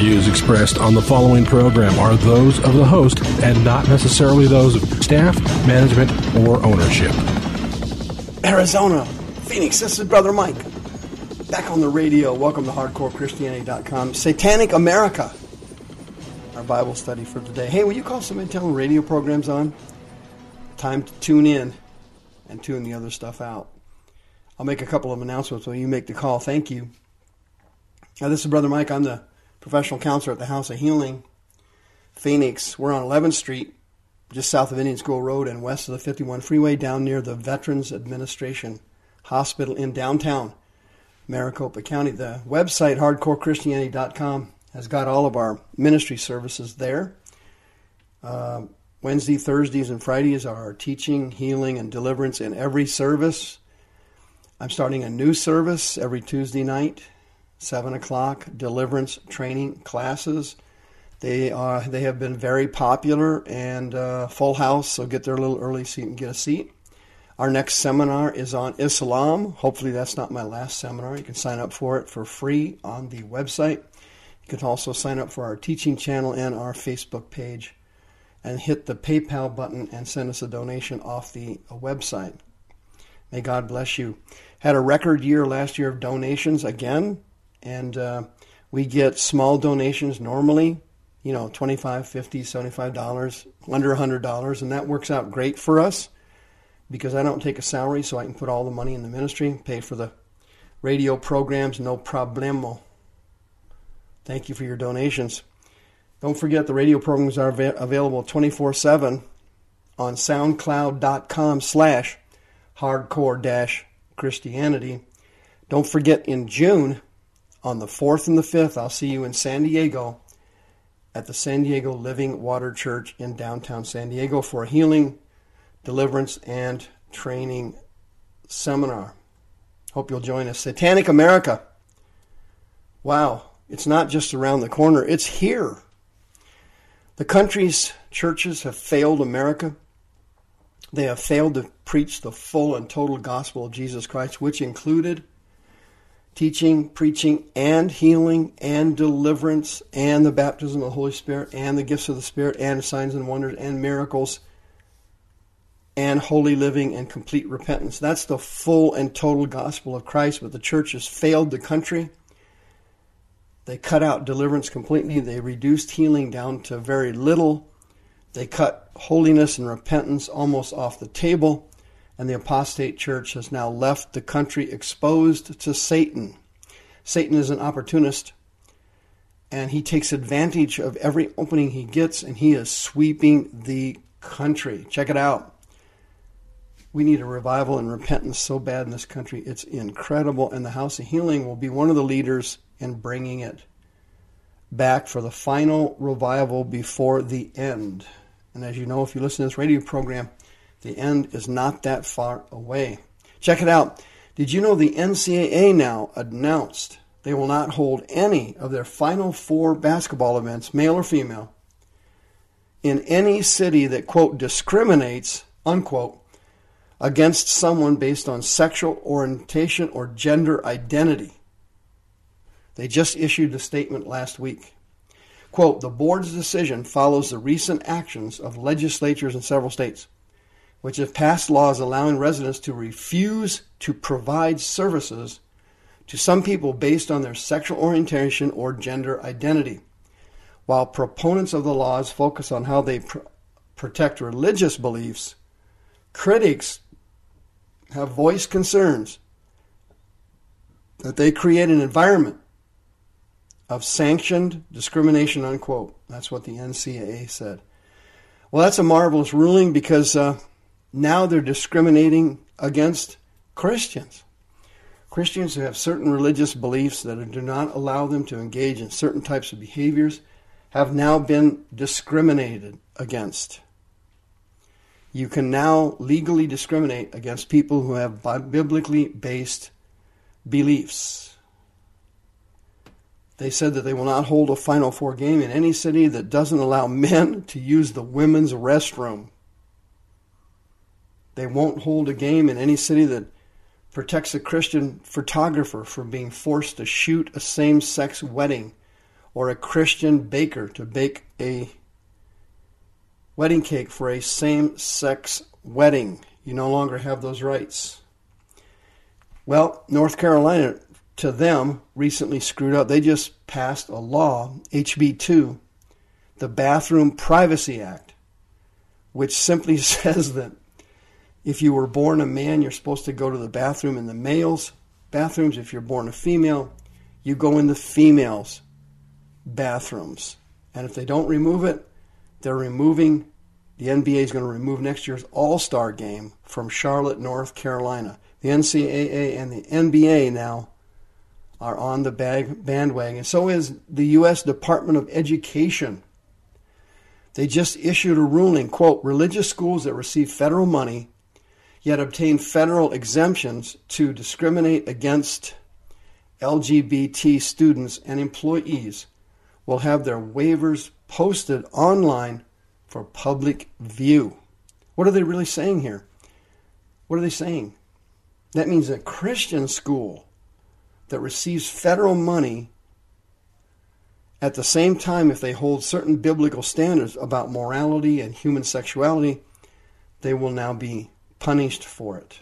views expressed on the following program are those of the host and not necessarily those of staff, management, or ownership. Arizona, Phoenix, this is Brother Mike. Back on the radio. Welcome to HardcoreChristianity.com. Satanic America, our Bible study for today. Hey, will you call some intel radio programs on? Time to tune in and tune the other stuff out. I'll make a couple of announcements when you make the call. Thank you. Now, this is Brother Mike. I'm the professional counselor at the House of Healing, Phoenix. We're on 11th Street, just south of Indian School Road and west of the 51 freeway, down near the Veterans Administration Hospital in downtown Maricopa County. The website, hardcorechristianity.com, has got all of our ministry services there. Uh, Wednesday, Thursdays, and Fridays are teaching, healing, and deliverance in every service. I'm starting a new service every Tuesday night 7 o'clock deliverance training classes. They are they have been very popular and uh, full house, so get there a little early you can get a seat. Our next seminar is on Islam. Hopefully, that's not my last seminar. You can sign up for it for free on the website. You can also sign up for our teaching channel and our Facebook page and hit the PayPal button and send us a donation off the uh, website. May God bless you. Had a record year last year of donations again and uh, we get small donations normally you know 25 50 75 dollars under 100 dollars and that works out great for us because i don't take a salary so i can put all the money in the ministry pay for the radio programs no problemo. Thank you for your donations. Don't forget the radio programs are av- available 24-7 on soundcloud.com slash hardcore dash christianity. Don't forget in june on the 4th and the 5th, I'll see you in San Diego at the San Diego Living Water Church in downtown San Diego for a healing, deliverance, and training seminar. Hope you'll join us. Satanic America. Wow, it's not just around the corner, it's here. The country's churches have failed America. They have failed to preach the full and total gospel of Jesus Christ, which included teaching, preaching, and healing, and deliverance, and the baptism of the Holy Spirit, and the gifts of the Spirit, and signs and wonders, and miracles, and holy living and complete repentance. That's the full and total gospel of Christ, but the church has failed the country. They cut out deliverance completely. They reduced healing down to very little. They cut holiness and repentance almost off the table and the apostate church has now left the country exposed to Satan. Satan is an opportunist, and he takes advantage of every opening he gets, and he is sweeping the country. Check it out. We need a revival and repentance so bad in this country. It's incredible, and the House of Healing will be one of the leaders in bringing it back for the final revival before the end. And as you know, if you listen to this radio program, the end is not that far away. Check it out. Did you know the NCAA now announced they will not hold any of their Final Four basketball events, male or female, in any city that, quote, discriminates, unquote, against someone based on sexual orientation or gender identity. They just issued a statement last week. Quote, the board's decision follows the recent actions of legislatures in several states which have passed laws allowing residents to refuse to provide services to some people based on their sexual orientation or gender identity. While proponents of the laws focus on how they pr- protect religious beliefs, critics have voiced concerns that they create an environment of sanctioned discrimination, unquote. That's what the NCAA said. Well, that's a marvelous ruling because uh, now they're discriminating against Christians. Christians who have certain religious beliefs that do not allow them to engage in certain types of behaviors have now been discriminated against. You can now legally discriminate against people who have biblically based beliefs. They said that they will not hold a Final Four game in any city that doesn't allow men to use the women's restroom. They won't hold a game in any city that protects a Christian photographer from being forced to shoot a same sex wedding or a Christian baker to bake a wedding cake for a same sex wedding. You no longer have those rights. Well, North Carolina, to them, recently screwed up. They just passed a law, HB 2, the Bathroom Privacy Act, which simply says that if you were born a man, you're supposed to go to the bathroom in the males' bathrooms. If you're born a female, you go in the females' bathrooms. And if they don't remove it, they're removing, the NBA is going to remove next year's All Star game from Charlotte, North Carolina. The NCAA and the NBA now are on the bag, bandwagon. So is the U.S. Department of Education. They just issued a ruling, quote, religious schools that receive federal money yet obtain federal exemptions to discriminate against LGBT students and employees will have their waivers posted online for public view. What are they really saying here? What are they saying? That means a Christian school that receives federal money at the same time, if they hold certain biblical standards about morality and human sexuality, they will now be punished for it.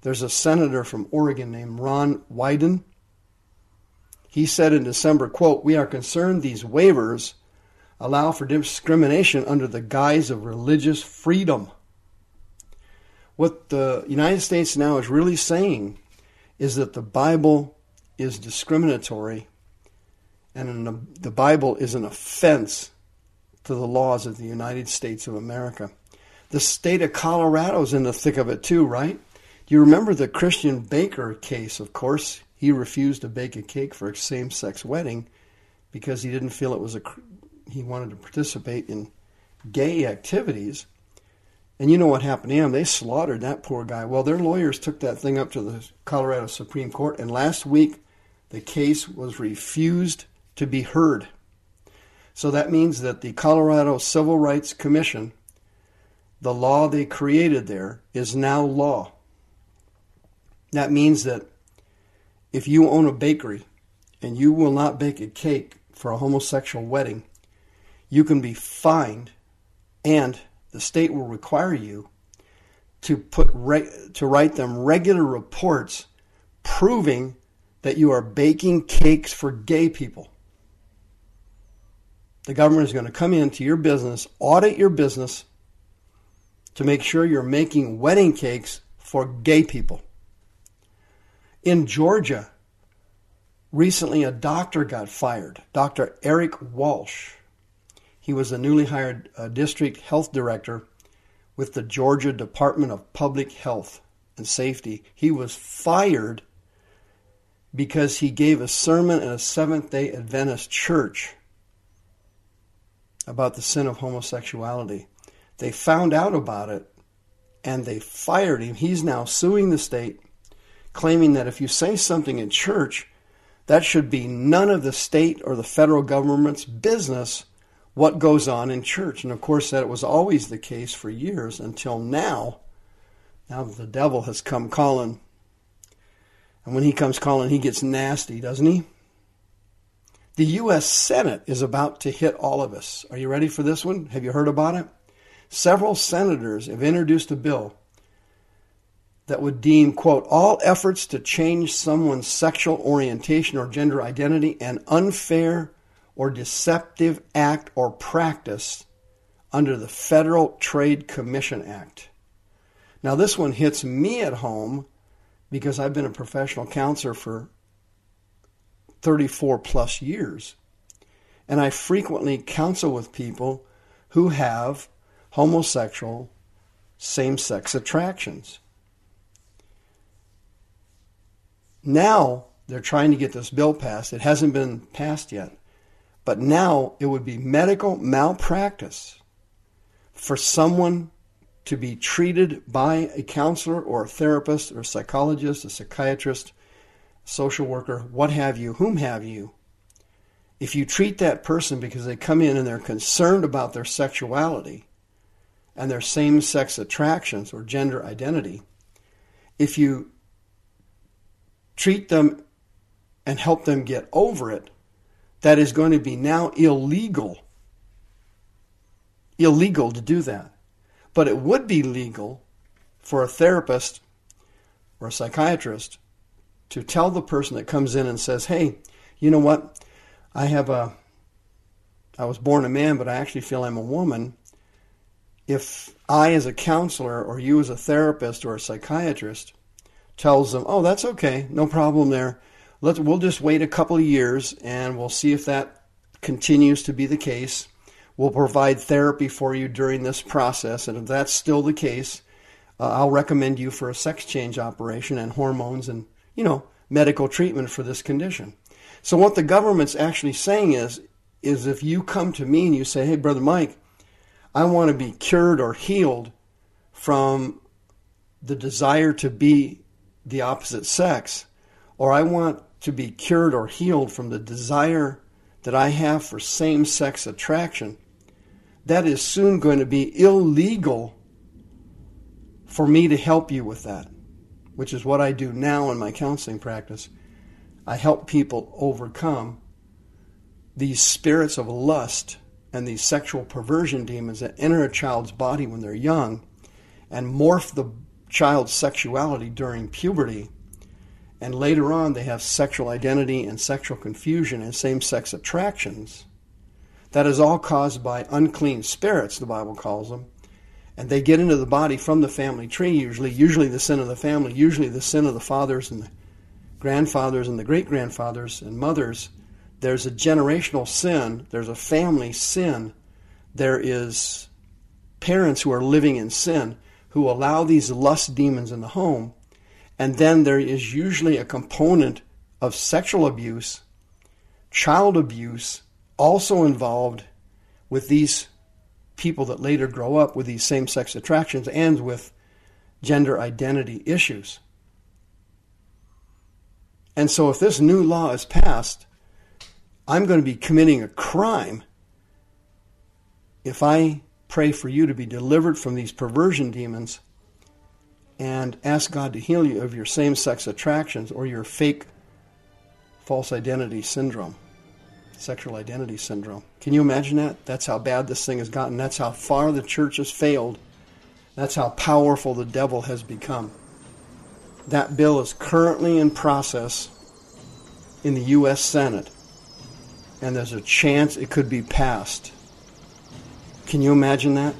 There's a senator from Oregon named Ron Wyden. He said in December, quote, "We are concerned these waivers allow for discrimination under the guise of religious freedom." What the United States now is really saying is that the Bible is discriminatory and the Bible is an offense to the laws of the United States of America. The state of Colorado's in the thick of it too, right? You remember the Christian Baker case? Of course, he refused to bake a cake for a same-sex wedding because he didn't feel it was a he wanted to participate in gay activities. And you know what happened to him? They slaughtered that poor guy. Well, their lawyers took that thing up to the Colorado Supreme Court, and last week the case was refused to be heard. So that means that the Colorado Civil Rights Commission the law they created there is now law. That means that if you own a bakery and you will not bake a cake for a homosexual wedding, you can be fined and the state will require you to put to write them regular reports proving that you are baking cakes for gay people. The government is going to come into your business, audit your business, to make sure you're making wedding cakes for gay people. In Georgia, recently a doctor got fired, Dr. Eric Walsh. He was a newly hired uh, district health director with the Georgia Department of Public Health and Safety. He was fired because he gave a sermon at a Seventh day Adventist church about the sin of homosexuality. They found out about it and they fired him. He's now suing the state, claiming that if you say something in church, that should be none of the state or the federal government's business what goes on in church. And of course, that was always the case for years until now. Now the devil has come calling. And when he comes calling, he gets nasty, doesn't he? The U.S. Senate is about to hit all of us. Are you ready for this one? Have you heard about it? Several senators have introduced a bill that would deem, quote, all efforts to change someone's sexual orientation or gender identity an unfair or deceptive act or practice under the Federal Trade Commission Act. Now, this one hits me at home because I've been a professional counselor for 34 plus years. And I frequently counsel with people who have homosexual same sex attractions. Now they're trying to get this bill passed. It hasn't been passed yet. But now it would be medical malpractice for someone to be treated by a counselor or a therapist or a psychologist, a psychiatrist, social worker, what have you, whom have you. If you treat that person because they come in and they're concerned about their sexuality and their same sex attractions or gender identity, if you treat them and help them get over it, that is going to be now illegal. Illegal to do that. But it would be legal for a therapist or a psychiatrist to tell the person that comes in and says, hey, you know what? I have a, I was born a man, but I actually feel I'm a woman. If I, as a counselor, or you, as a therapist or a psychiatrist, tells them, oh, that's okay, no problem there. Let's, we'll just wait a couple of years and we'll see if that continues to be the case. We'll provide therapy for you during this process, and if that's still the case, uh, I'll recommend you for a sex change operation and hormones and, you know, medical treatment for this condition. So what the government's actually saying is, is if you come to me and you say, hey, Brother Mike, I want to be cured or healed from the desire to be the opposite sex, or I want to be cured or healed from the desire that I have for same sex attraction, that is soon going to be illegal for me to help you with that, which is what I do now in my counseling practice. I help people overcome these spirits of lust and these sexual perversion demons that enter a child's body when they're young and morph the child's sexuality during puberty. And later on, they have sexual identity and sexual confusion and same sex attractions. That is all caused by unclean spirits, the Bible calls them. And they get into the body from the family tree, usually, usually the sin of the family, usually the sin of the fathers and the grandfathers and the great grandfathers and mothers. There's a generational sin, there's a family sin, there is parents who are living in sin who allow these lust demons in the home. And then there is usually a component of sexual abuse, child abuse, also involved with these people that later grow up with these same sex attractions and with gender identity issues. And so, if this new law is passed, I'm going to be committing a crime if I pray for you to be delivered from these perversion demons and ask God to heal you of your same sex attractions or your fake false identity syndrome, sexual identity syndrome. Can you imagine that? That's how bad this thing has gotten. That's how far the church has failed. That's how powerful the devil has become. That bill is currently in process in the U.S. Senate, and there's a chance it could be passed. Can you imagine that?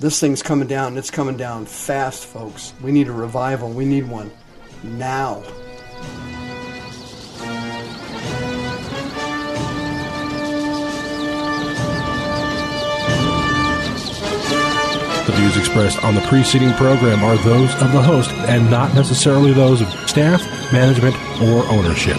This thing's coming down, and it's coming down fast, folks. We need a revival. We need one now. The views expressed on the preceding program are those of the host and not necessarily those of staff, management, or ownership.